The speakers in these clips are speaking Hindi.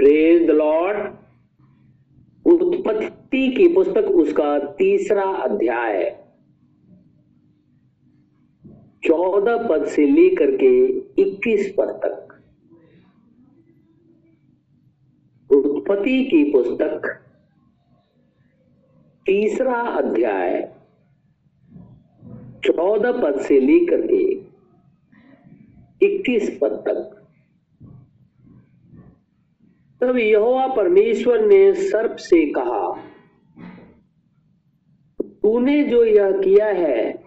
प्रेज द लॉर्ड उत्पत्ति की पुस्तक उसका तीसरा अध्याय। चौदह पद से लेकर के इक्कीस पद तक। उत्पत्ति की पुस्तक, तीसरा अध्याय। चौदह पद से लेकर के इक्कीस पद तक। तब यहोवा परमेश्वर ने सर्प से कहा, तूने जो यह किया है,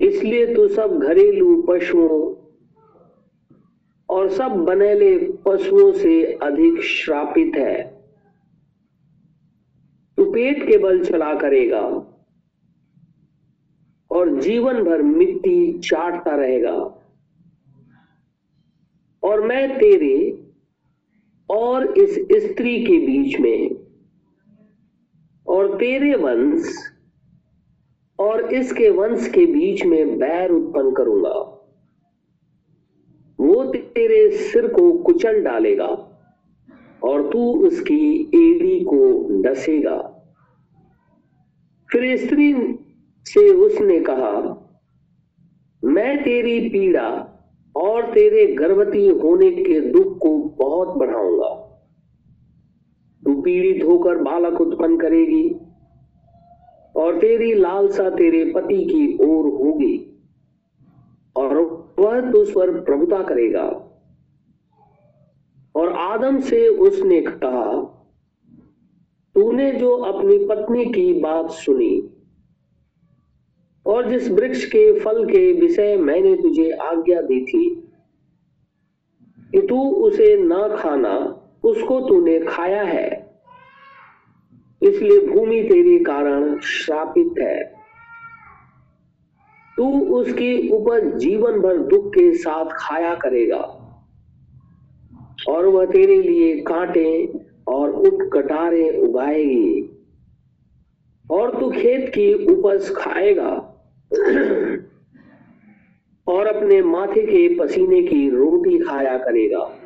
इसलिए तू सब घरेलू पशुओं और सब बनेले पशुओं से अधिक श्रापित है। तू पेट के बल चला करेगा और जीवन भर मिट्टी चाटता रहेगा। और मैं तेरे और इस स्त्री के बीच में, और तेरे वंश, और इसके वंश के बीच में बैर उत्पन्न करूँगा। वो तेरे सिर को कुचल डालेगा, और तू उसकी एड़ी को डसेगा। फिर स्त्री से उसने कहा, मैं तेरी पीड़ा और तेरे गर्भवती होने के दुख को बहुत बढ़ाऊँगा। तू पीड़ित होकर बालक उत्पन्न करेगी और तेरी लालसा तेरे पति की ओर होगी और वह तुझ पर प्रभुता करेगा। और आदम से उसने कहा, तूने जो अपनी पत्नी की बात सुनी और जिस वृक्ष के फल के विषय मैंने तुझे आज्ञा दी थी, कि तू उसे ना खाना, उसको तूने खाया है। इसलिए भूमि तेरे कारण श्रापित है। तू उसकी उपज जीवन भर दुख के साथ खाया करेगा, और वह तेरे लिए कांटे और उठ कटारे उगाएगी, और तू खेत की उपज खाएगा। और अपने माथे के पसीने की रोटी खाया करेगा।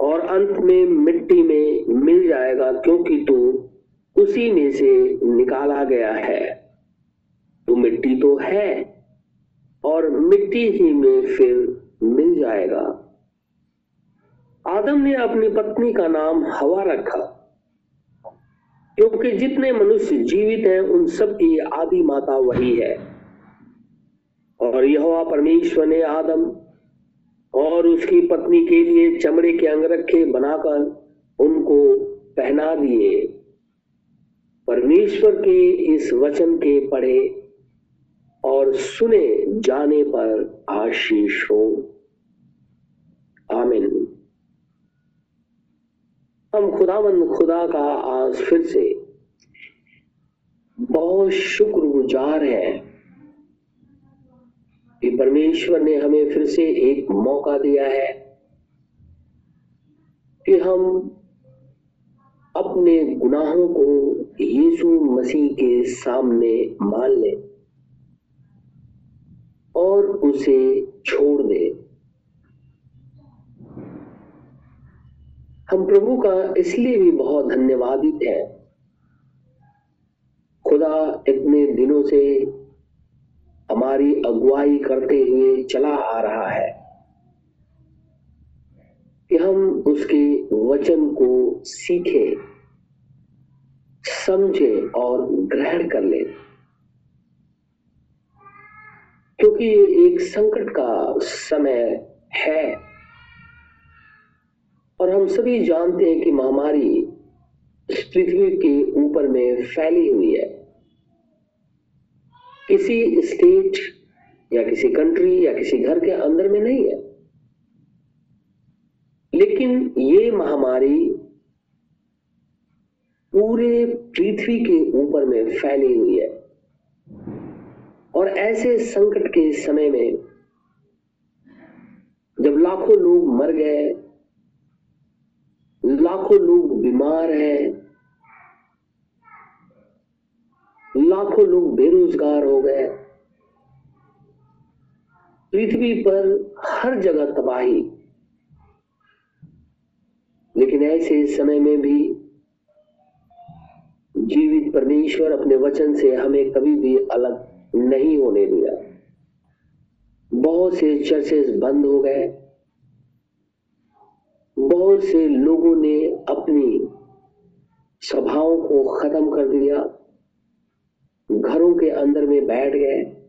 और अंत में मिट्टी में मिल जाएगा क्योंकि तू उसी में से निकाला गया है। तू मिट्टी तो है और मिट्टी ही में फिर मिल जाएगा। आदम ने अपनी पत्नी का नाम हवा रखा। क्योंकि जितने मनुष्य जीवित हैं, उन सब की आदि माता वही है। और यहोवा परमेश्वर ने आदम और उसकी पत्नी के लिए चमड़े के अंगरखे बनाकर उनको पहना दिए। परमेश्वर के इस वचन के पढ़े और सुने जाने पर आशीष हो। आमिन। हम खुदावंद खुदा का आज फिर से बहुत शुक्रगुजार है कि परमेश्वर ने हमें फिर से एक मौका दिया है कि हम अपने गुनाहों को यीशु मसीह के सामने मान लें और उसे छोड़ दें। हम प्रभु का इसलिए भी बहुत धन्यवादित हैं। खुदा इतने दिनों से हमारी अगुवाई करते हुए चला आ रहा है कि हम उसके वचन को सीखे, समझे और ग्रहण कर ले। क्योंकि एक संकट का समय है। और हम सभी जानते हैं कि महामारी पृथ्वी के ऊपर में फैली हुई है। किसी स्टेट या किसी कंट्री या किसी घर के अंदर में नहीं है। लेकिन ये महामारी पूरे पृथ्वी के ऊपर में फैली हुई है। और ऐसे संकट के समय में जब लाखों लोग मर गए लाखों लोग बीमार हैं। लाखों लोग बेरोजगार हो गए। पृथ्वी पर हर जगह तबाही। लेकिन ऐसे समय में भी जीवित परमेश्वर अपने वचन से हमें कभी भी अलग नहीं होने दिया। बहुत से चर्चेस बंद हो गए। बहुत से लोगों ने अपनी सभाओं को खत्म कर दिया। घरों के अंदर में बैठ गए।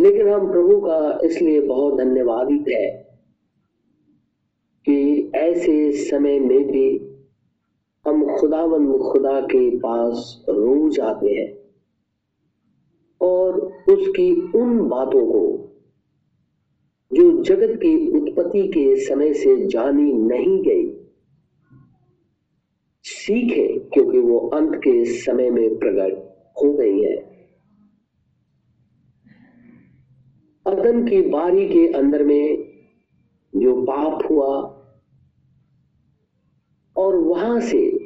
लेकिन हम प्रभु का इसलिए बहुत धन्यवादित है कि ऐसे समय में भी हम खुदावंद खुदा के पास रोज आते हैं और उसकी उन बातों को जो जगत की उत्पत्ति के समय से जानी नहीं गई, सीखे क्योंकि वो अंत के समय में प्रकट हो गई है। अदन की बारी के अंदर में जो पाप हुआ और वहाँ से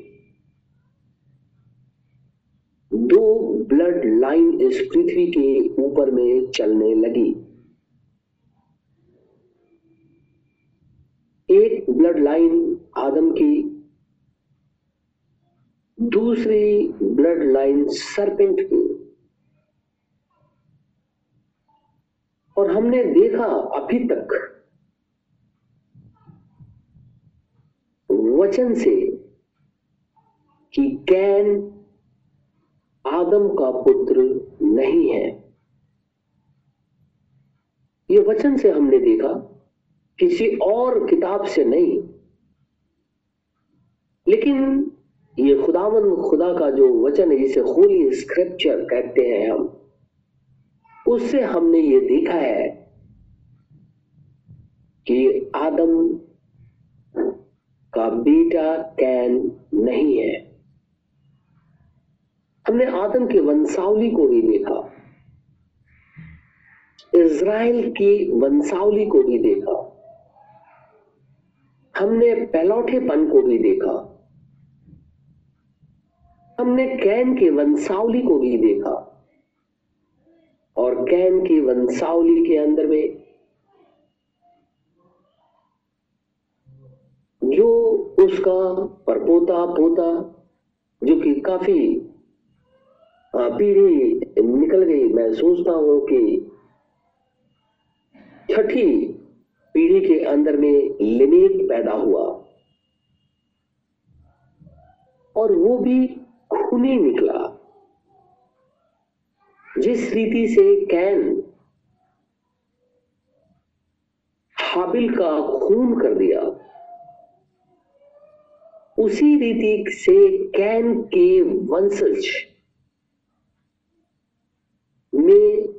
दो ब्लड लाइन इस पृथ्वी के ऊपर में चलने लगी। एक ब्लड लाइन आदम की, दूसरी ब्लड लाइन सरपेंट की। और हमने देखा अभी तक, वचन से, कि कैन आदम का पुत्र नहीं है। ये वचन से हमने देखा किसी और किताब से नहीं। लेकिन ये खुदावन खुदा का जो वचन है, जिसे होली स्क्रिप्चर कहते हैं हम, उससे हमने ये देखा है कि आदम का बेटा कैन नहीं है। हमने आदम की वंशावली को भी देखा। इज़राइल की वंशावली को भी देखा। हमने पहलौठेपन को भी देखा। हमने कैन के वंशावली को भी देखा। और कैन की वंशावली के अंदर में जो उसका परपोता पोता, जो कि काफ़ी पीढ़ी निकल गई, मैं सोचता हूँ कि छठी पीढ़ी के अंदर में लिमेक पैदा हुआ। और वो भी खूनी निकला, जिस रीति से कैन हाबिल का खून कर दिया, उसी रीति से कैन के वंशज में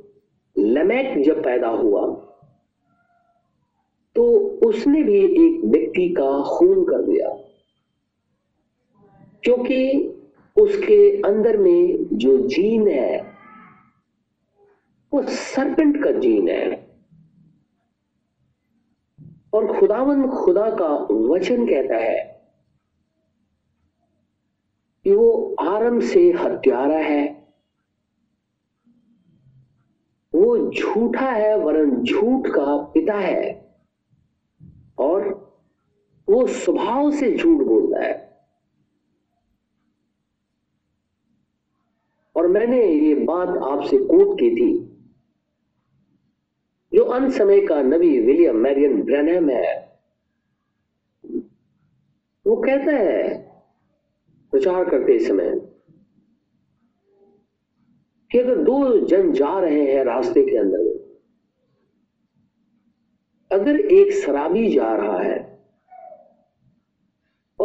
लमैक जब पैदा हुआ तो उसने भी एक व्यक्ति का खून कर दिया। क्योंकि उसके अंदर में जो जीन है, वो सरपेंट का जीन है। और खुदावन खुदा का वचन कहता है कि वो आरंभ से हत्यारा है। वो झूठा है, वरन झूठ का पिता है। वो स्वभाव से झूठ बोलता है। और मैंने ये बात आपसे कोट की थी, जो अन समय का नबी विलियम मैरियन ब्रैनम है। वो कहता है, प्रचार करते समय कि अगर दो जन जा रहे हैं रास्ते के अंदर, अगर एक शराबी जा रहा है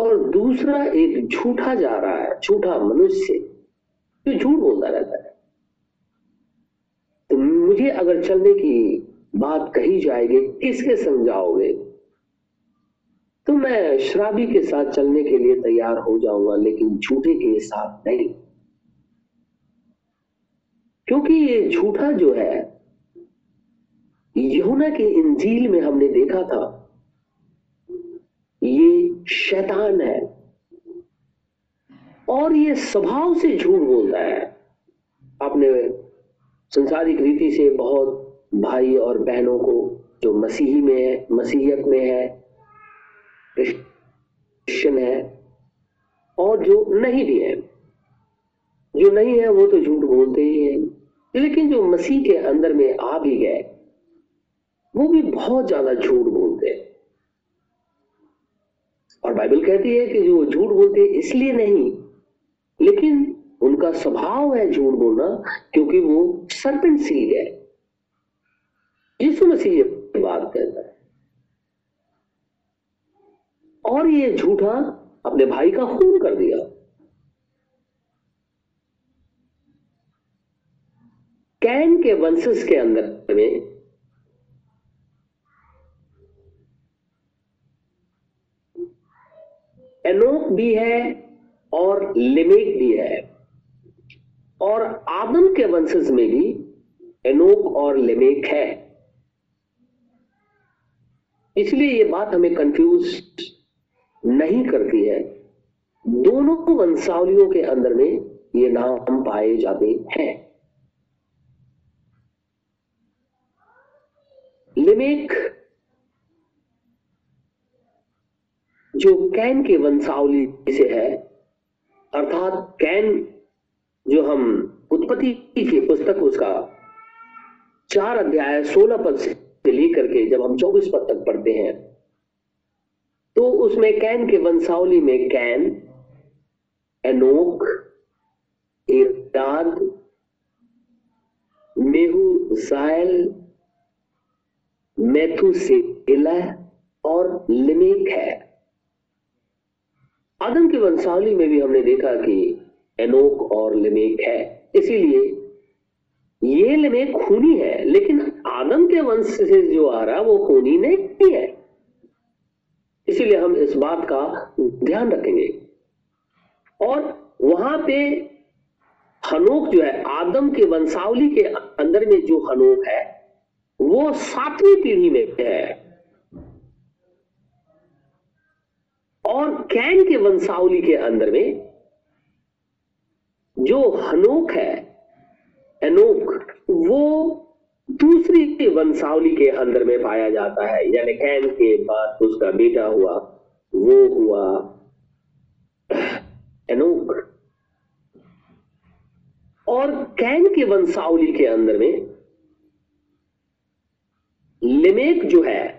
और दूसरा एक झूठा जा रहा है, झूठा मनुष्य, जो झूठ बोलता रहता है। तो मुझे अगर चलने की बात कही जाएगी, किसके समझाओगे तो मैं शराबी के साथ चलने के लिए तैयार हो जाऊँगा, लेकिन झूठे के साथ नहीं। क्योंकि ये झूठा जो है यहुना के इंजील में हमने देखा था, ये शैतान है। और ये स्वभाव से झूठ बोलता है। अपने संसारिक रीति से बहुत भाई और बहनों को, जो मसीही में है मसीहत में है, क्रिश्चियन है, और जो नहीं भी है। जो नहीं है, वो तो झूठ बोलते ही है। लेकिन जो मसीह के अंदर में आ भी गए, वो भी बहुत ज़्यादा झूठ और बाइबल कहती है कि जो झूठ बोलते हैं इसलिए नहीं, लेकिन उनका स्वभाव है झूठ बोलना, क्योंकि वो सरपंच सीड है। यीशु मसीह ये बात कहता है। और ये झूठा अपने भाई का खून कर दिया। कैन के वंशज के अंदर में एनोक भी है और लिमेक भी है। और आदम के वंशज में भी एनोक और लिमेक है। इसलिए ये बात हमें कंफ्यूज नहीं करती है। दोनों वंशावलियों के अंदर में ये नाम पाए जाते हैं। लिमेक जो कैन के वंशावली से है, अर्थात कैन जो हम उत्पत्ति की पुस्तक उसका चार अध्याय सोलह पद से लेकर के जब हम चौबीस पद तक पढ़ते हैं तो उसमें कैन के वंशावली में कैन, एनोक इराद मेहू जायल मेथुसेला और लिमेक है। आदम की वंशावली में भी हमने देखा कि एनोक और लिमेक है। इसीलिए ये लिमेक खूनी है, लेकिन आदम के वंश से जो आ रहा, वो खूनी नहीं है। इसीलिए हम इस बात का ध्यान रखेंगे। और वहाँ पे हनोक जो है, आदम के वंशावली के अंदर में जो हनोक है, वो सातवीं पीढ़ी में है। और कैन के वंशावली के अंदर में जो हनोक है, एनोक, वो दूसरी वंशावली के अंदर में पाया जाता है। यानी कैन के बाद उसका बेटा हुआ, वो हुआ एनोक। और कैन के वंशावली के अंदर में लिमेक जो है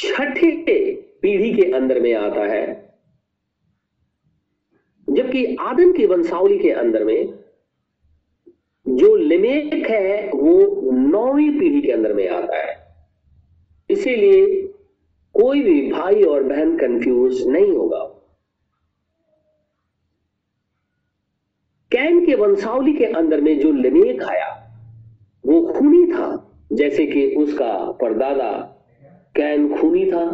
छठे पीढ़ी के अंदर में आता है। जबकि आदम की वंशावली के अंदर में जो लिमेक है, वो नौवीं पीढ़ी के अंदर में आता है। इसीलिए कोई भी भाई और बहन कंफ्यूज नहीं होगा। कैन के वंशावली के अंदर में जो लिमेक आया, वो खूनी था, जैसे कि उसका परदादा कैन खूनी था,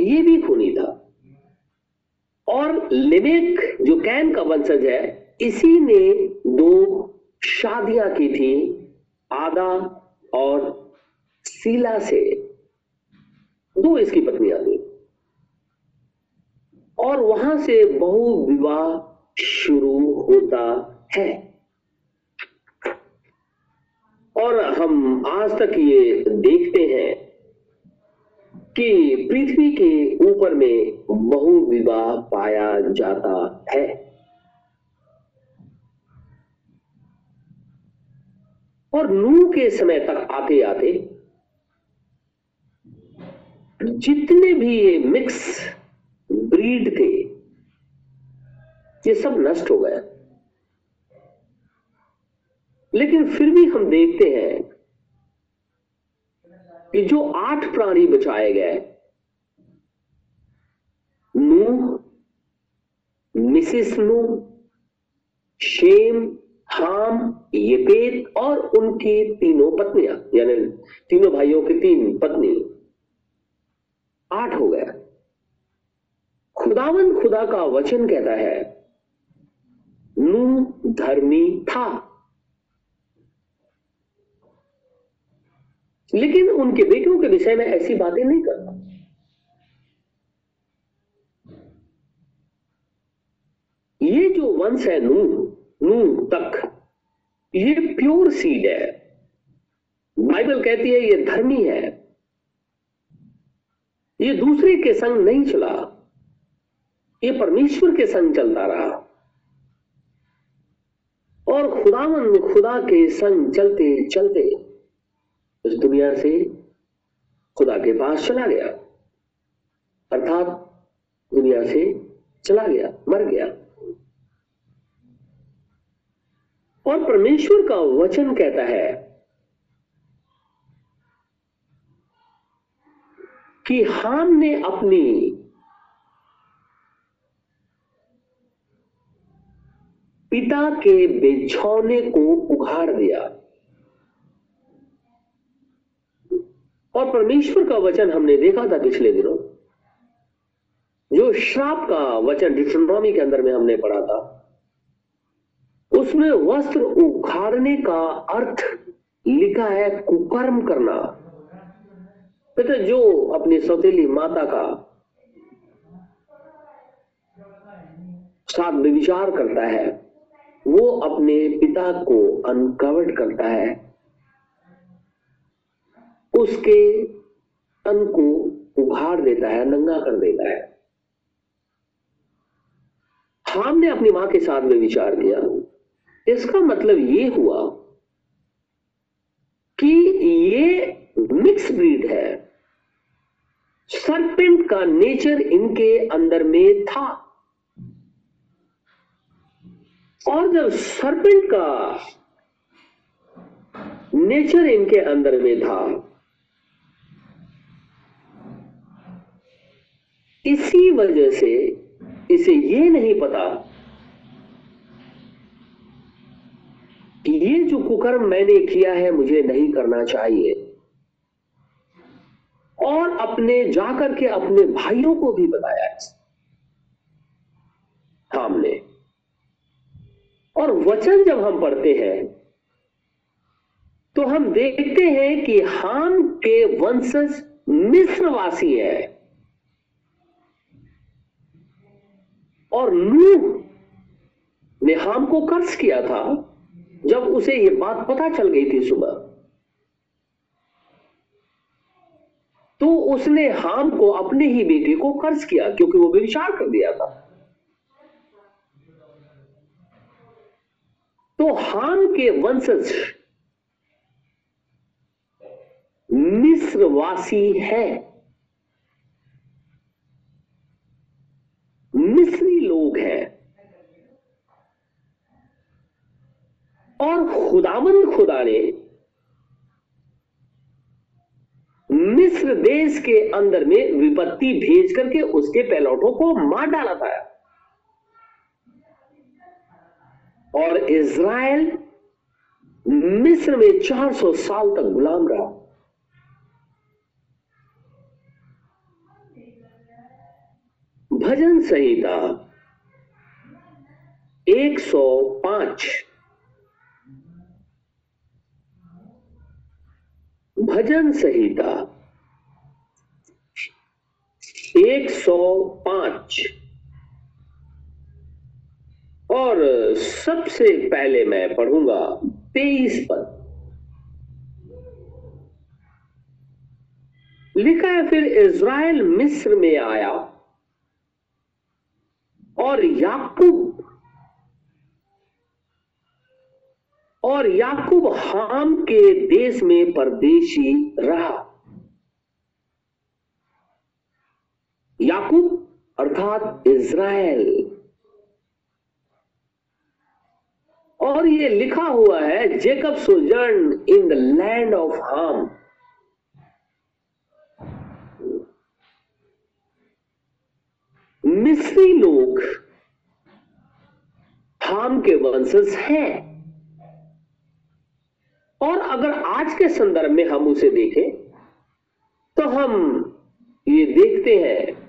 ये भी खूनी था। और लिमेक जो कैन का वंशज है, इसी ने दो शादियाँ की थी, आदा और सीला से। दो इसकी पत्नियाँ थी। और वहाँ से बहु विवाह शुरू होता है। और हम आज तक ये देखते हैं कि पृथ्वी के ऊपर में बहु विवाह पाया जाता है। और नू के समय तक आते आते जितने भी ये मिक्स ब्रीड थे, ये सब नष्ट हो गया लेकिन फिर भी हम देखते हैं कि जो आठ प्राणी बचाए गए नू मिसिस नू शेम, हाम, येपेत और उनकी तीनों पत्नियाँ, यानी तीनों भाइयों की तीन पत्नी, आठ हो गया खुदावन खुदा का वचन कहता है नू धर्मी था। लेकिन उनके बेटियों के विषय में ऐसी बातें नहीं करता ये जो वंश है नू नू तक, ये प्योर सीड है। बाइबल कहती है, ये धर्मी है। ये दूसरे के संग नहीं चला। ये परमेश्वर के संग चलता रहा। और खुदावन खुदा के संग चलते चलते इस दुनिया से खुदा के पास चला गया। अर्थात दुनिया से चला गया, मर गया। और परमेश्वर का वचन कहता है कि हाम ने अपनी पिता के बिछौने को उघाड़ दिया। और परमेश्वर का वचन हमने देखा था पिछले दिनों। जो श्राप का वचन डिट्रोनॉमी के अंदर में हमने पढ़ा था, उसमें वस्त्र उखाड़ने का अर्थ लिखा है कुकर्म करना। तो जो अपनी सौतेली माता का साथ विचार करता है, वो अपने पिता को अनकवर्ड करता है। उसके तन को उघाड़ देता है, नंगा कर देता है। हमने अपनी माँ के साथ में विचार किया। इसका मतलब ये हुआ कि ये मिक्स ब्रीड है। सरपेंट का नेचर इनके अंदर में था। और जब सरपेंट का नेचर इनके अंदर में था इसी वजह से इसे ये नहीं पता कि ये जो कुकर्म मैंने किया है मुझे नहीं करना चाहिए। और अपने जाकर के अपने भाइयों को भी बताया हमने और वचन जब हम पढ़ते हैं तो हम देखते हैं कि हाम के वंशज मिस्रवासी है। और नूह ने हाम को कर्ज किया था जब उसे यह बात पता चल गई थी सुबह। तो उसने हाम को अपने ही बेटे को कर्ज किया, क्योंकि वो विचार कर दिया था। तो हाम के वंशज मिस्रवासी है। मिस्री लोग हैं। और खुदाबंद खुदा ने मिस्र देश के अंदर में विपत्ति भेज करके उसके पैलौटों को मार डाला था। और इज़राइल मिस्र में 400 साल तक गुलाम रहा। भजन संहिता 105 भजन संहिता 105 और सबसे पहले मैं पढ़ूँगा तेईस पद। लिखा है, फिर इज़राइल मिस्र में आया। और याकूब और याकूब हाम के देश में परदेशी रहा। याकूब अर्थात इज़राइल। और ये लिखा हुआ है, Jacob sojourn in the land of Ham. मिस्री लोग हाम के वंशज हैं। और अगर आज के संदर्भ में हम उसे देखें तो हम ये देखते हैं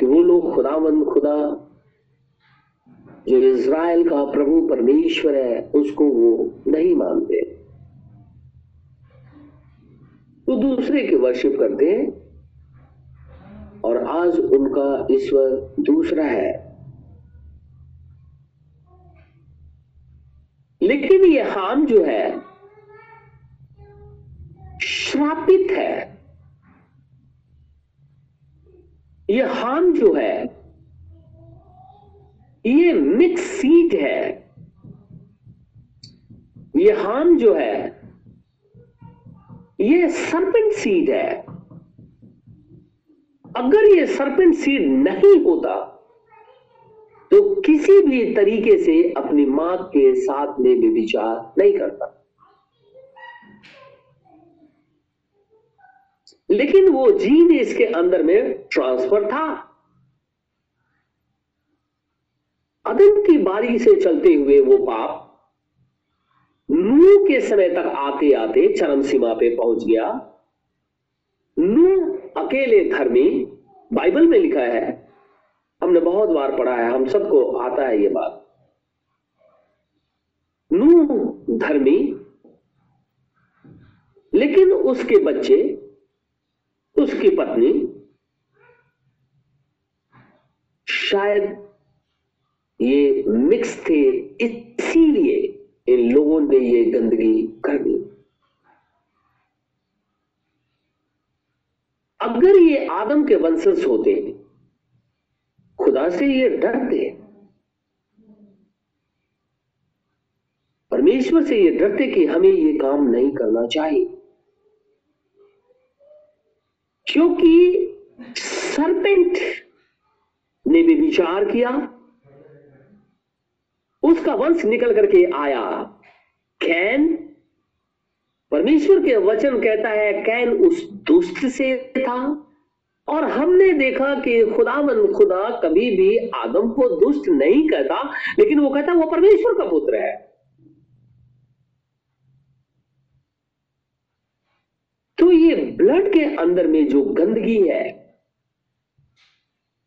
कि वो लोग खुदावंद, खुदा, जो इज़राइल का प्रभु परमेश्वर है, उसको वो नहीं मानते। वो तो दूसरे के वर्शिप करते हैं। और आज उनका ईश्वर दूसरा है। लेकिन ये हाम जो है, श्रापित है। ये हाम जो है, ये मिक्स सीड है। ये हाम जो है, ये सरपेंट सीड है। अगर ये सरपेंट सीड नहीं होता तो किसी भी तरीके से अपनी माँ के साथ में भी विचार नहीं करता। लेकिन वो जीन इसके अंदर में ट्रांसफ़र था। अदम की बारी से चलते हुए वो पाप नू के समय तक आते आते चरम सीमा पे पहुँच गया। नू अकेले धर्मी बाइबल में लिखा है। हमने बहुत बार पढ़ा है, हम सबको आता है ये बात। नू धर्मी लेकिन उसके बच्चे, उसकी पत्नी, शायद ये मिक्स थे, इसीलिए इन लोगों ने ये गंदगी कर दी। अगर ये आदम के वंशज होते, खुदा से ये डरते, परमेश्वर से ये डरते कि हमें ये काम नहीं करना चाहिए। क्योंकि सरपेंट ने भी विचार किया, उसका वंश निकल करके आया, कैन परमेश्वर के वचन कहता है, कैन उस दुष्ट से था? और हमने देखा कि खुदावन खुदा कभी भी आदम को दुष्ट नहीं कहता, लेकिन वो कहता वो परमेश्वर का पुत्र है। तो ये ब्लड के अंदर में जो गंदगी है,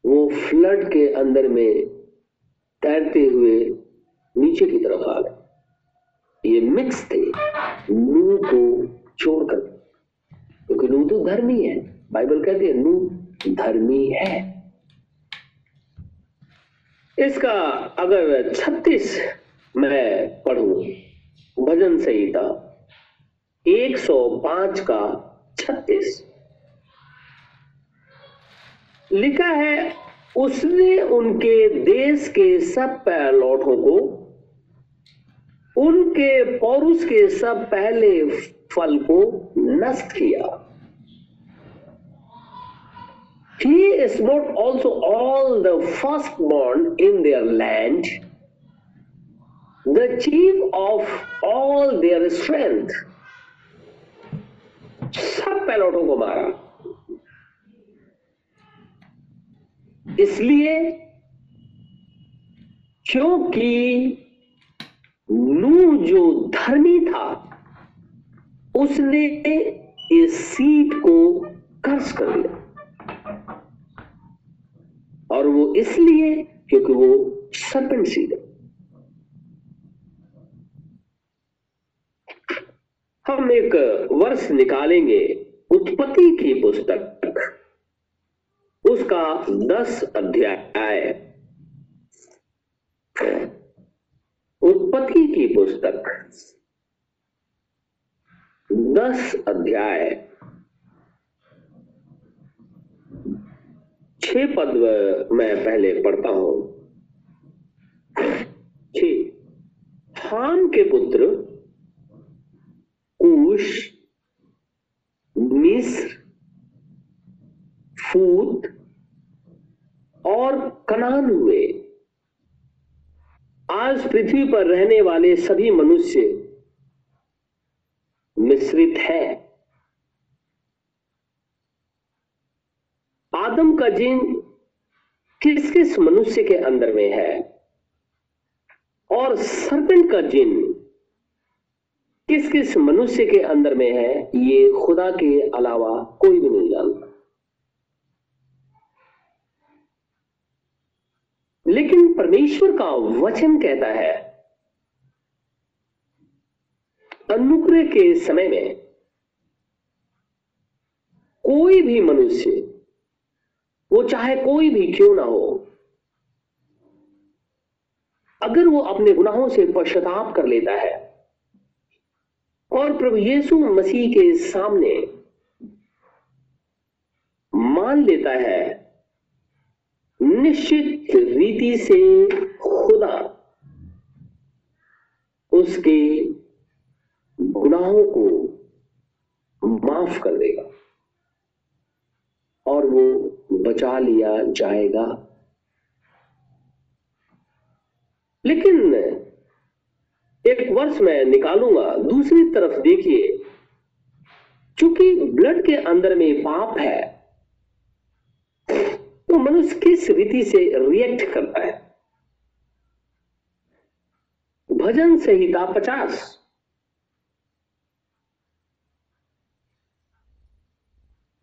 वो फ्लड के अंदर में तैरते हुए नीचे की तरफ़ आ गए ये मिक्स थे नू को छोड़कर क्योंकि नू तो धर्मी है। बाइबल कहती है, नू धर्मी है। इसका अगर 36 मैं पढ़ू, भजन संहिता 105 का 36 लिखा है, उसने उनके देश के सब पैलौटों को उनके पौरुष के सब पहले फल को नष्ट किया He smote also all the firstborn in their land, the chief of all their strength. सब पैलोटों को मारा इसलिए क्योंकि नू जो धर्मी था, उसने इस सीट को कर्ज कर लिया और वो इसलिए क्योंकि वो सरपेंट सीड है। हम एक वर्ष निकालेंगे उत्पत्ति की पुस्तक उसका दस अध्याय। उत्पत्ति की पुस्तक। दस अध्याय। छह पद मैं पहले पढ़ता हूँ। छ। हाम के पुत्र, कुश, मिस्र, फूत और कनान हुए। आज पृथ्वी पर रहने वाले सभी मनुष्य मिश्रित है। आदम का जीन किस किस मनुष्य के अंदर में है? और सरपेंट का जीन किस किस मनुष्य के अंदर में है? ये खुदा के अलावा कोई भी नहीं जानता। लेकिन परमेश्वर का वचन कहता है, अनुग्रह के समय में कोई भी मनुष्य, वो चाहे कोई भी क्यों ना हो, अगर वो अपने गुनाहों से पश्चाताप कर लेता है और प्रभु यीशु मसीह के सामने मान लेता है निश्चित रीति से खुदा उसके गुनाहों को माफ़ कर देगा और वो बचा लिया जाएगा। लेकिन एक वर्ष मैं निकालूँगा, दूसरी तरफ़ देखिए, चूँकि ब्लड के अंदर में पाप है तो मनुष्य किस रीति से रिएक्ट करता है। भजन संहिता पचास।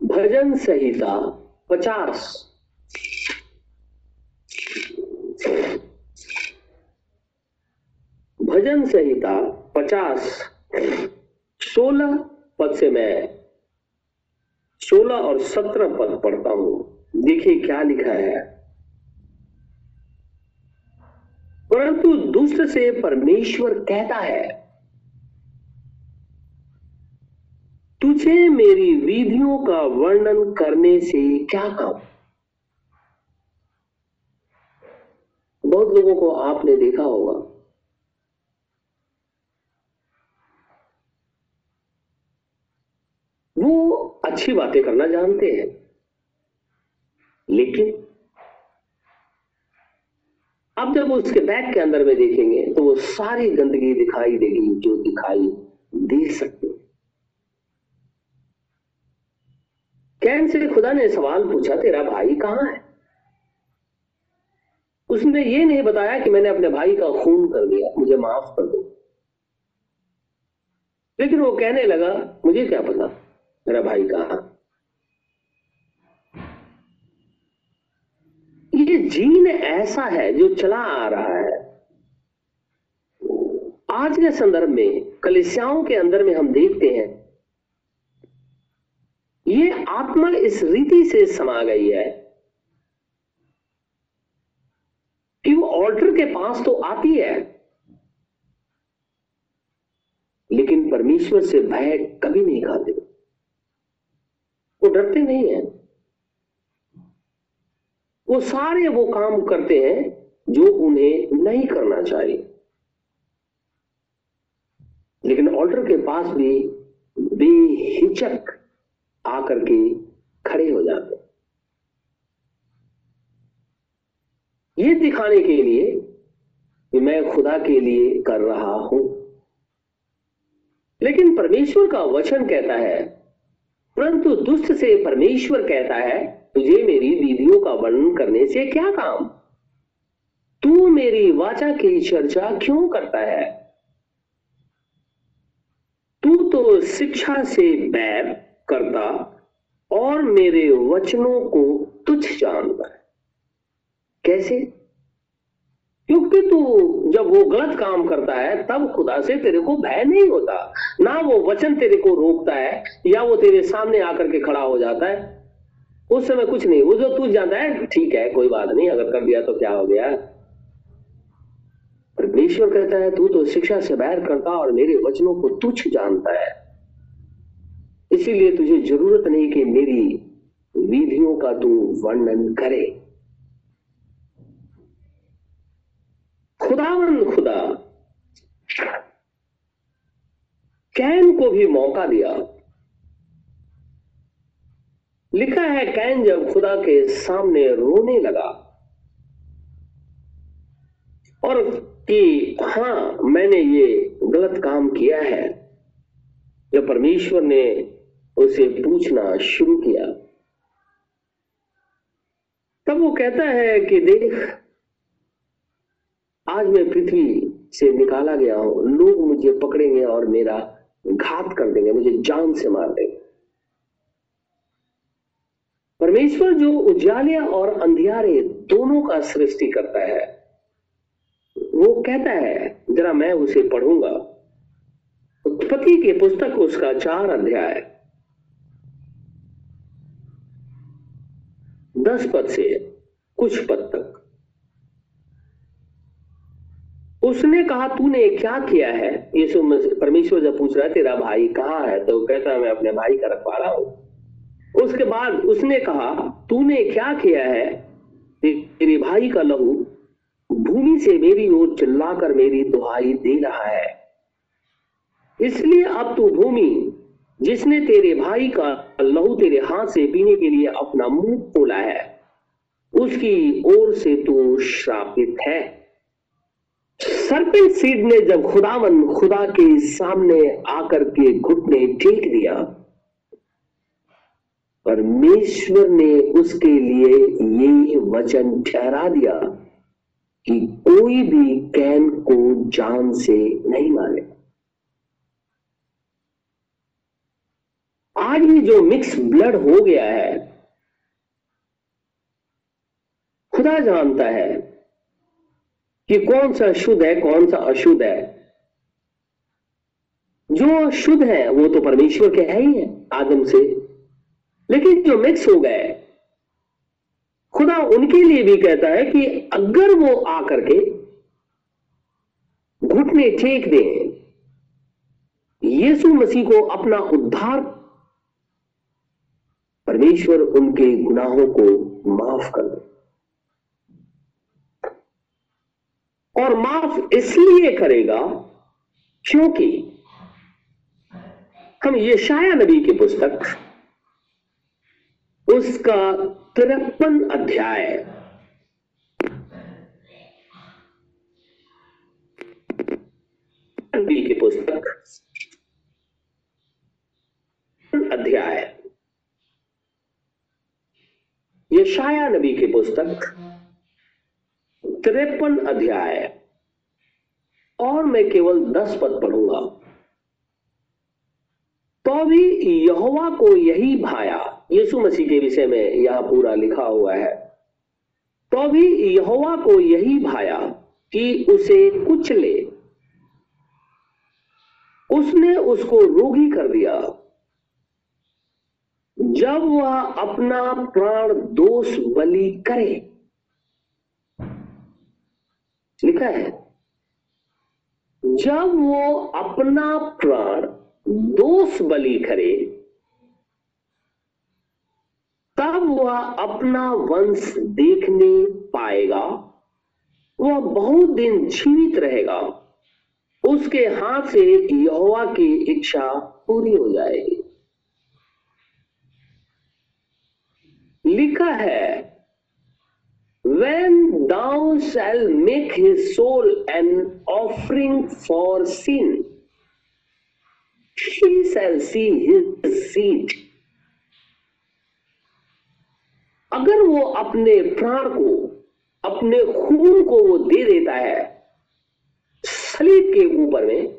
भजन संहिता पचास। भजन संहिता पचास। सोलह पद से मैं सोलह और सत्रह पद पढ़ता हूँ। देखिए क्या लिखा है। परंतु दुष्ट से परमेश्वर कहता है, तुझे मेरी विधियों का वर्णन करने से क्या काम? बहुत लोगों को आपने देखा होगा। वो अच्छी बातें करना जानते हैं। लेकिन अब जब उसके बैग के अंदर में देखेंगे तो वो सारी गंदगी दिखाई देगी, जो दिखाई दे सकते कैन से खुदा ने सवाल पूछा, तेरा भाई कहाँ है? उसने ये नहीं बताया कि मैंने अपने भाई का खून कर दिया, मुझे माफ़ कर दो। लेकिन वो कहने लगा, मुझे क्या पता मेरा भाई कहा ये जीन ऐसा है जो चला आ रहा है। आज के संदर्भ में, कलिसियाओं के अंदर में हम देखते हैं, ये आत्मा इस रीति से समा गई है कि वो ऑल्टर के पास तो आती है, लेकिन परमेश्वर से भय कभी नहीं खाते। वो डरते नहीं है। वो सारे वो काम करते हैं जो उन्हें नहीं करना चाहिए। लेकिन ऑल्टर के पास भी बेहिचक आकर के खड़े हो जाते ये दिखाने के लिए कि मैं खुदा के लिए कर रहा हूँ। लेकिन परमेश्वर का वचन कहता है, परंतु दुष्ट से परमेश्वर कहता है तुझे मेरी विधियों का वर्णन करने से क्या काम? तू मेरी वाचा की चर्चा क्यों करता है? तू तो शिक्षा से बैर करता और मेरे वचनों को तुच्छ जानता है। कैसे? क्योंकि तू जब वो गलत काम करता है, तब खुदा से तेरे को भय नहीं होता। ना वो वचन तेरे को रोकता है, या वो तेरे सामने आकर के खड़ा हो जाता है। उस समय कुछ नहीं वो जो तू जाता है? ठीक है, कोई बात नहीं, अगर कर दिया तो क्या हो गया? परमेश्वर कहता है, तू तो शिक्षा से बैर करता और मेरे वचनों को तुच्छ जानता है। इसीलिए तुझे ज़रूरत नहीं कि मेरी विधियों का तू वर्णन करे। खुदावन, खुदा कैन को भी मौका दिया। लिखा है, कैन जब खुदा के सामने रोने लगा। और कि, हाँ, मैंने ये गलत काम किया है। जब परमेश्वर ने उसे पूछना शुरू किया, तब वो कहता है कि देख, आज मैं पृथ्वी से निकाला गया हूँ, लोग मुझे पकड़ेंगे और मेरा घात कर देंगे, मुझे जान से मार देंगे। परमेश्वर जो उजाले और अंधियारे दोनों का सृष्टि करता है, वो कहता है, जरा मैं उसे पढ़ूँगा। उत्पत्ति के पुस्तक उसका चार अध्याय। दस पद से कुछ पद तक। उसने कहा, तूने क्या किया है? यीशु परमेश्वर जब पूछ रहा है, तेरा भाई कहा है? तो कहता है, मैं अपने भाई का रखवा रहा हूँ। उसके बाद उसने कहा, तूने क्या किया है? तेरे भाई का लहू भूमि से मेरी ओर चिल्लाकर मेरी दुहाई दे रहा है। इसलिए अब तू भूमि, जिसने तेरे भाई का लहू तेरे हाथ से पीने के लिए अपना मुँह खोला है, उसकी ओर से तू श्रापित है। सरपेंट सीड ने जब खुदावन खुदा के सामने आकर के घुटने टेक दिया परमेश्वर ने उसके लिए ये वचन ठहरा दिया कि कोई भी कैन को जान से नहीं मारे। आज भी जो मिक्स ब्लड हो गया है, खुदा जानता है कि कौन सा शुद्ध है, कौन सा अशुद्ध है। जो शुद्ध है, वो तो परमेश्वर के है ही है, आदम से। लेकिन जो मिक्स हो गए, खुदा उनके लिए भी कहता है कि अगर वो आकर के घुटने टेक दें, यीशु मसीह को अपना उद्धार परमेश्वर उनके गुनाहों को माफ़ कर दे। और माफ़ इसलिए करेगा क्योंकि हम यशाया नबी की पुस्तक उसका तिरपन अध्याय। की पुस्तक। अध्याय। यशाया नबी की पुस्तक। तिरपन अध्याय। और मैं केवल दस पद पढ़ूँगा। तो भी यहोवा को यही भाया। यीशु मसीह के विषय में यह पूरा लिखा हुआ है। तो भी यहोवा को यही भाया कि उसे कुछ ले। उसने उसको रोगी कर दिया। जब वह अपना प्राण दोष बलि करे, लिखा है, जब वो अपना प्राण दोष बलि करे तब वह अपना वंश देखने पाएगा वह बहुत दिन जीवित रहेगा उसके हाथ से यहोवा की इच्छा पूरी हो जाएगी लिखा है when thou shall make his soul an offering for sin he shall see his seed अगर वो अपने प्राण को, अपने खून को वो दे देता है, सलीब के ऊपर में,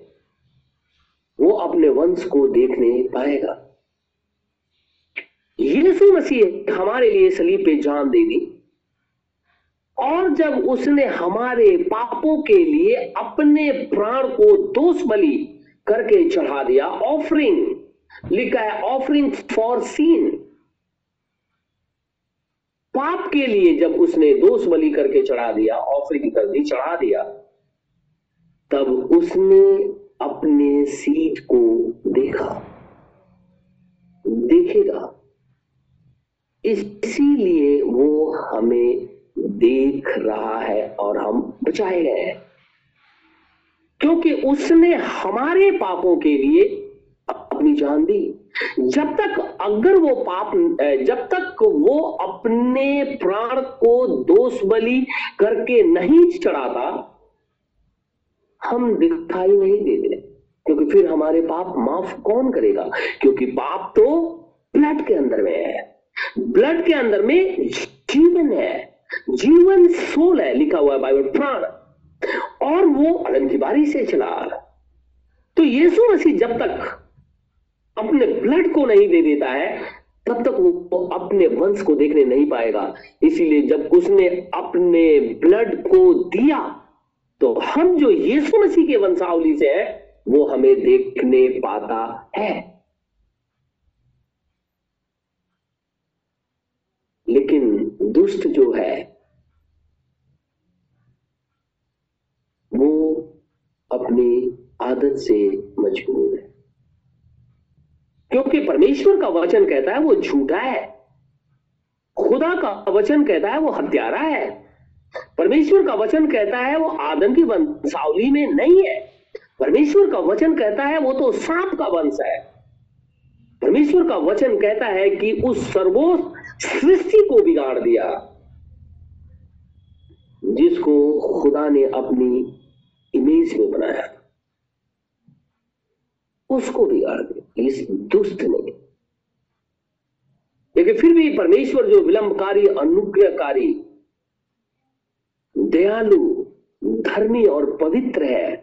वो अपने वंश को देखने पाएगा। यीशु मसीह हमारे लिए सलीब पे जान दे दी और जब उसने हमारे पापों के लिए अपने प्राण को दोष बलि करके चढ़ा दिया ऑफरिंग लिखा है ऑफरिंग फॉर सीन पाप के लिए जब उसने दोष बलि करके चढ़ा दिया ऑफरिंग कर दी चढ़ा दिया, तब उसने अपने सीट को देखा। देखेगा इसीलिए वो हमें देख रहा है और हम बचाए गए हैं। क्योंकि उसने हमारे पापों के लिए अपनी जान दी जब तक अगर वो पाप जब तक वो अपने प्राण को दोष बलि करके नहीं चढ़ाता, हम दिखाई नहीं देते। क्योंकि फिर हमारे पाप माफ़ कौन करेगा? क्योंकि पाप तो ब्लड के अंदर में है। ब्लड के अंदर में जीवन है। जीवन सोल है, लिखा हुआ है बाइबल, प्राण। और वो अदम की बारी से चला। तो यीशु मसीह जब तक अपने ब्लड को नहीं दे देता है, तब तक वो अपने वंश को देखने नहीं पाएगा। इसीलिए जब उसने अपने ब्लड को दिया तो हम जो यीशु मसीह के वंशावली से है, वो हमें देखने पाता है। लेकिन दुष्ट जो है, वो अपनी आदत से मजबूर है। क्योंकि परमेश्वर का वचन कहता है वो झूठा है। खुदा का वचन कहता है वो हत्यारा है। परमेश्वर का वचन कहता है वो आदम की वंशावली में नहीं है। परमेश्वर का वचन कहता है वो तो सांप का वंश है। परमेश्वर का वचन कहता है कि उस सर्वोस सृष्टि को बिगाड़ दिया, जिसको खुदा ने अपनी इमेज में बनाया उसको बिगाड़ दिया। इस दुष्ट ने, लेकिन फिर भी परमेश्वर जो विलंबकारी, अनुग्रहकारी, दयालु, धर्मी और पवित्र है,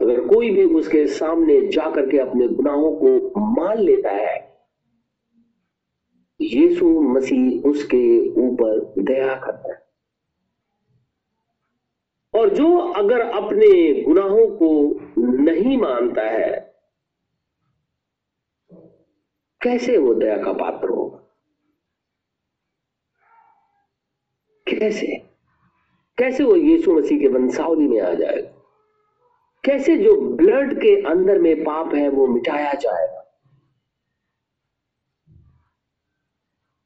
अगर कोई भी उसके सामने जाकर के अपने गुनाहों को मान लेता है, यीशु मसीह उसके ऊपर दया करता है। और जो अगर अपने गुनाहों को नहीं मानता है कैसे वो दया का पात्र होगा? कैसे? कैसे वो यीशु मसीह के वंशावली में आ जाएगा? कैसे जो ब्लड के अंदर में पाप है वो मिटाया जाएगा?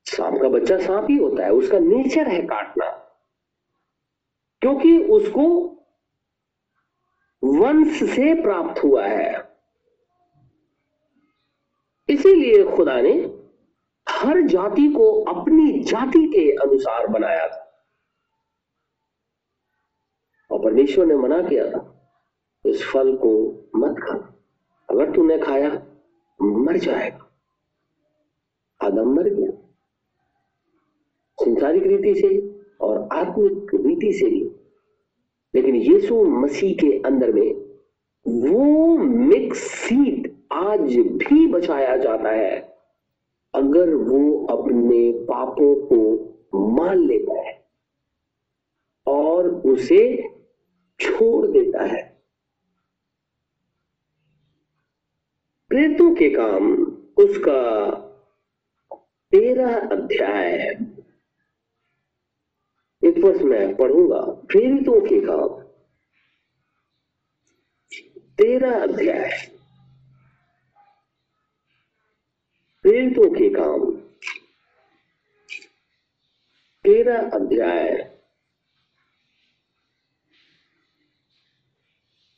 सांप का बच्चा सांप ही होता है, उसका नेचर है काटना। क्योंकि उसको वंश से प्राप्त हुआ है। इसीलिए खुदा ने हर जाति को अपनी जाति के अनुसार बनाया था। और परमेश्वर ने मना किया था, इस फल को मत खा, अगर तूने खाया, मर जाएगा। आदम मर गया। संसारिक रीति से और आत्मिक रीति से भी। लेकिन यीशु मसीह के अंदर में वो मिक्स सीड आज भी बचाया जाता है। अगर वो अपने पापों को मान लेता है और उसे छोड़ देता है प्रेतों के काम उसका तेरह अध्याय एक वर्ष मैं पढ़ूँगा प्रेरितों के काम। तेरह अध्याय। प्रेरितों के काम। तेरह अध्याय।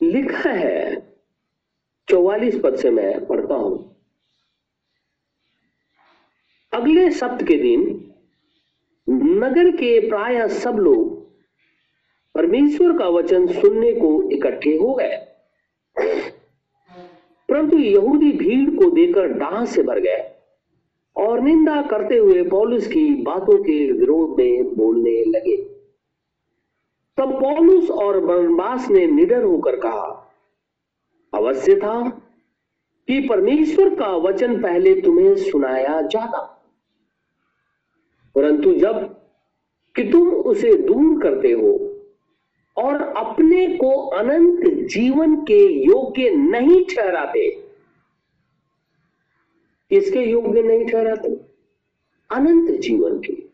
लिखा है। चौवालीस पद से मैं पढ़ता हूँ। अगले सप्त के दिन नगर के प्राय सब लोग परमेश्वर का वचन सुनने को इकट्ठे हो गए। परंतु यहूदी भीड़ को देकर डाह से भर गए। और निंदा करते हुए पौलुस की बातों के विरोध में बोलने लगे। तब पौलुस और बरनबास ने निडर होकर कहा, अवश्य था कि परमेश्वर का वचन पहले तुम्हें सुनाया जाता। परंतु जब कि तुम उसे दूर करते हो और अपने को अनंत जीवन के योग्य नहीं ठहराते किसके योग्य नहीं ठहराते। अनंत जीवन के।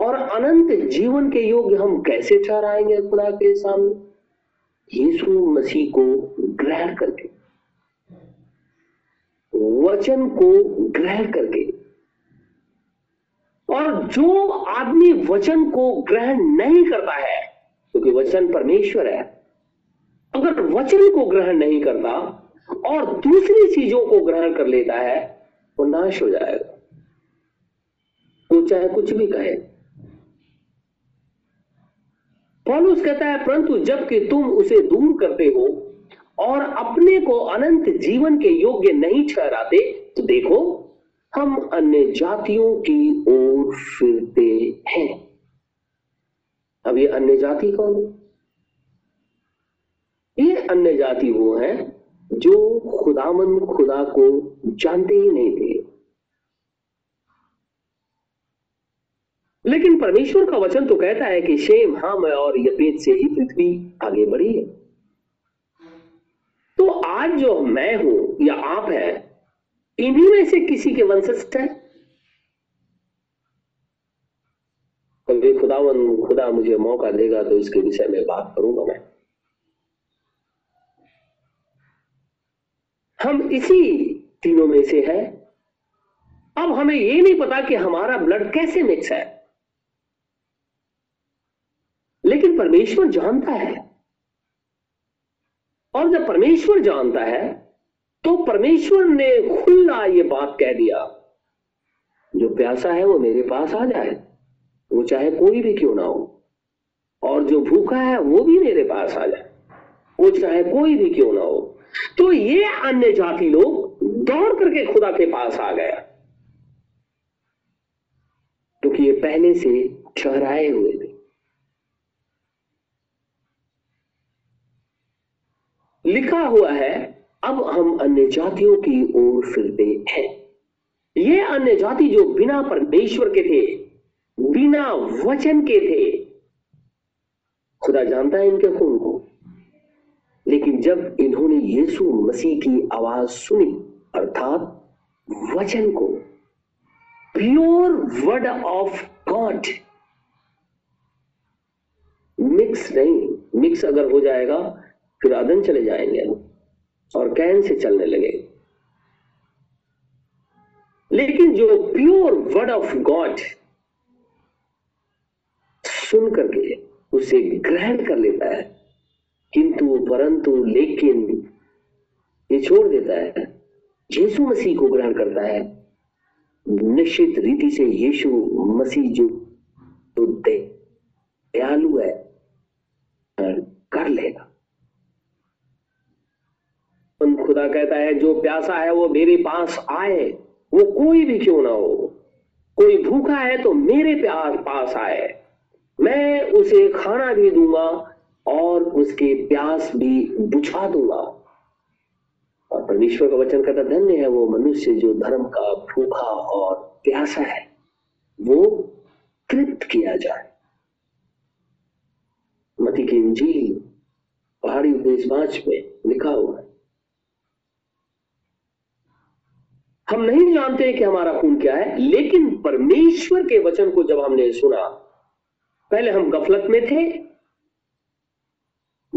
और अनंत जीवन के योग्य हम कैसे ठहराएँगे खुदा के सामने? यीशु मसीह को ग्रहण करके। वचन को ग्रहण करके। और जो आदमी वचन को ग्रहण नहीं करता है, क्योंकि तो वचन परमेश्वर है, अगर वचन को ग्रहण नहीं करता और दूसरी चीज़ों को ग्रहण कर लेता है, वो नाश हो जाएगा। वो चाहे कुछ भी कहे। पॉलुस कहता है, परंतु जबकि तुम उसे दूर करते हो और अपने को अनंत जीवन के योग्य नहीं ठहराते तो देखो, हम अन्य जातियों की ओर फिरते हैं। अब ये अन्य जाति कौन है? ये अन्य जाति वो है जो खुदामन खुदा को जानते ही नहीं थे। लेकिन परमेश्वर का वचन तो कहता है कि शेम, हम और यपेत से ही पृथ्वी आगे बढ़ी है। तो आज जो मैं हूँ या आप है, इन्हीं में से किसी के वंशस्थ है? कभी खुदावन खुदा मुझे मौका देगा तो इसके विषय में बात करूँगा मैं। हम इसी तीनों में से है। अब हमें ये नहीं पता कि हमारा ब्लड कैसे मिक्स है। लेकिन परमेश्वर जानता है। और जब परमेश्वर जानता है तो परमेश्वर ने खुला ये बात कह दिया। जो प्यासा है, वो मेरे पास आ जाए। वो चाहे कोई भी क्यों ना हो। और जो भूखा है, वो भी मेरे पास आ जाए। वो चाहे कोई भी क्यों ना हो। तो ये अन्य जाति लोग दौड़ करके खुदा के पास आ गया क्योंकि ये पहले से ठहराए हुए थे। लिखा हुआ है, अब हम अन्य जातियों की ओर फिरते हैं। ये अन्य जाति जो बिना परमेश्वर के थे, बिना वचन के थे, खुदा जानता है इनके खून। जब इन्होंने यीशु मसीह की आवाज़ सुनी, अर्थात वचन को pure word of God mix नहीं मिक्स अगर हो जाएगा, फिर आदन चले जाएँगे और कैन से चलने लगे। लेकिन जो प्योर वर्ड ऑफ़ गॉड सुन करके उसे ग्रहण कर लेता है किंतु परंतु लेकिन ये छोड़ देता है, यीशु मसीह को ग्रहण करता है। निश्चित रीति से यीशु मसीह जो तो दयालु है कर लेगा। खुदा कहता है, जो प्यासा है, वो मेरे पास आए, वो कोई भी क्यों ना हो। कोई भूखा है तो मेरे प्यास पास आए। मैं उसे खाना भी दूँगा और उसके प्यास भी बुझा दूँगा। और परमेश्वर का वचन कहता, धन्य है वो मनुष्य जो धर्म का भूखा और प्यासा है। वो तृप्त किया जाए। मती की इंजील पहाड़ी उपदेश पाँच में लिखा हुआ है। हम नहीं जानते कि हमारा खून क्या है, लेकिन परमेश्वर के वचन को जब हमने सुना, पहले हम गफलत में थे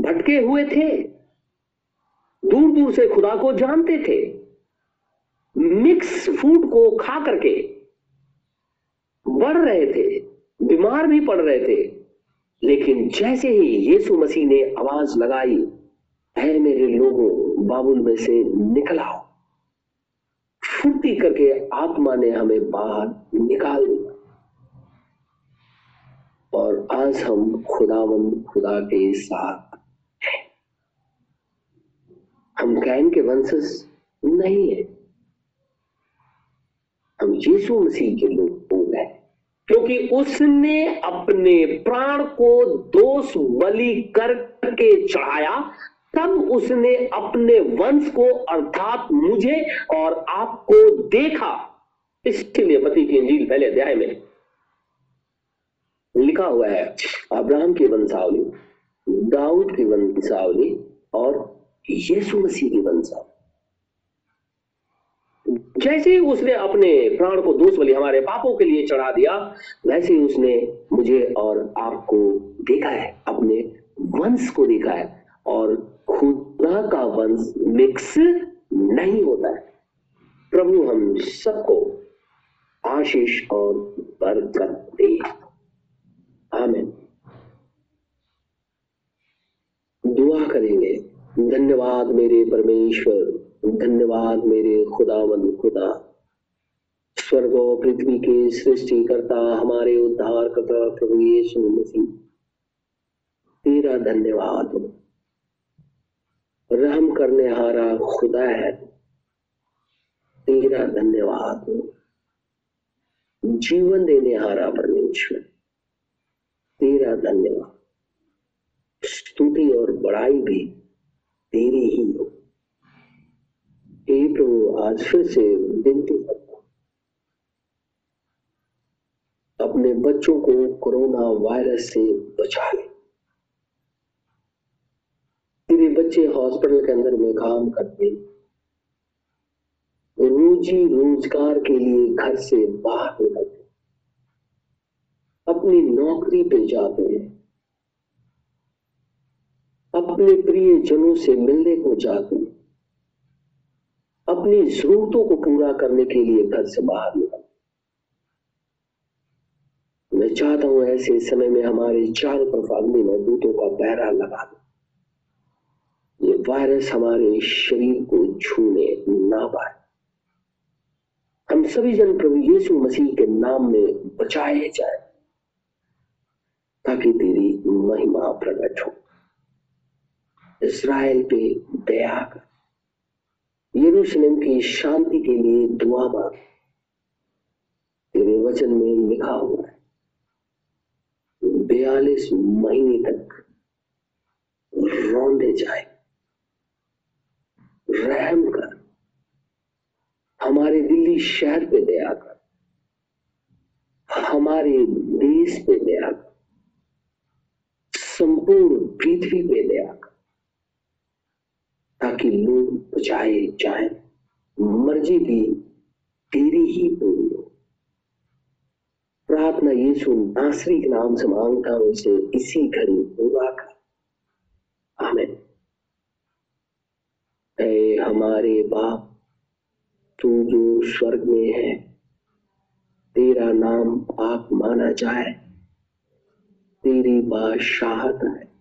भटके हुए थे। दूर दूर से खुदा को जानते थे। मिक्स फ़ूड को खा करके बढ़ रहे थे, बीमार भी पड़ रहे थे। लेकिन जैसे ही यीशु मसीह ने आवाज़ लगाई है मेरे लोगों, बाबुल में से निकल आओ। फुर्ती करके आत्मा ने हमें बाहर निकाल दिया। और आज हम खुदावन खुदा के साथ हम कैन के वंशज नहीं है। हम यीशु मसीह के लोग हो क्योंकि उसने अपने प्राण को दोष बलि करके चढ़ाया, तब उसने अपने वंश को, अर्थात मुझे और आपको देखा। इसलिए पति की इंजील पहले अध्याय में लिखा हुआ है, अब्राहम की वंशावली, दाऊद की वंशावली और यीशु मसीह की वंशावली जैसे ही उसने अपने प्राण को दोष बलि हमारे पापों के लिए चढ़ा दिया, वैसे ही उसने मुझे और आपको देखा है, अपने वंश को देखा है। और खुदा का वंश मिक्स नहीं होता है। प्रभु, हम सबको आशीष और बरकत दे। आमेन। दुआ करेंगे। धन्यवाद मेरे परमेश्वर, धन्यवाद मेरे खुदावन खुदा। स्वर्ग और पृथ्वी के सृष्टि करता हमारे उद्धार करता प्रभु यीशु मसीह, तेरा धन्यवाद। रहम करने हारा खुदा है, तेरा धन्यवाद। जीवन देने हारा परमेश्वर, तेरा धन्यवाद। स्तुति और बड़ाई भी तेरी ही हो हे प्रभु आज फिर से विनती अपने बच्चों को कोरोना वायरस से बचा ले। तेरे बच्चे हॉस्पिटल के अंदर में काम करते रोजी रोज़गार के लिए घर से बाहर निकलते अपनी नौकरी पे जाते हैं। अपने प्रिय जनों से मिलने को हैं अपनी जरूरतों को पूरा करने के लिए घर से बाहर निकल। मैं चाहता हूँ ऐसे समय में हमारे चारों तरफ़ अग्नि में दूतों का पहरा लगा दो। ये वायरस हमारे शरीर को छूने ना पाए हम सभी जन प्रभु यीशु मसीह के नाम में बचाए जाए, ताकि तेरी महिमा प्रकट हो। इसराइल पे दया कर। यरूशलेम की शांति के लिए दुआ मांग। तेरे वचन में लिखा हुआ है, बयालीस महीने तक रौंदे जाए, रहम कर। हमारे दिल्ली शहर पे दया कर, हमारे देश पे दया कर, संपूर्ण पृथ्वी पे दया कर। ताकि लोग बचाए जाए, मर्ज़ी भी तेरी ही पूरी हो प्रार्थना यीशु नासरी के नाम से माँगता हूँ इसे इसी घड़ी पूरा कर। आमिन। हमारे बाप, तू जो स्वर्ग में है, तेरा नाम पाक माना जाए, तेरी बादशाहत है।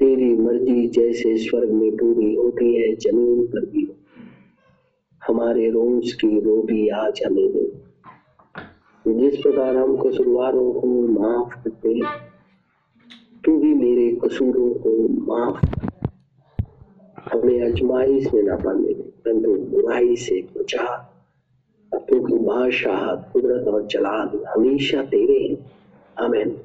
तेरी मर्ज़ी जैसे स्वर्ग में पूरी होती है ज़मीन पर भी। हमारे रोज की रोटी आज हमें दे। जिस प्रकार हम कसूरवारों को माफ़ करते तू भी मेरे कसूरों को माफ़ हमें अजमाइश में ना पाने परंतु बुराई से बचा। क्योंकि बादशाह कुदरत और जलाल हमेशा तेरे हैं। आमेन।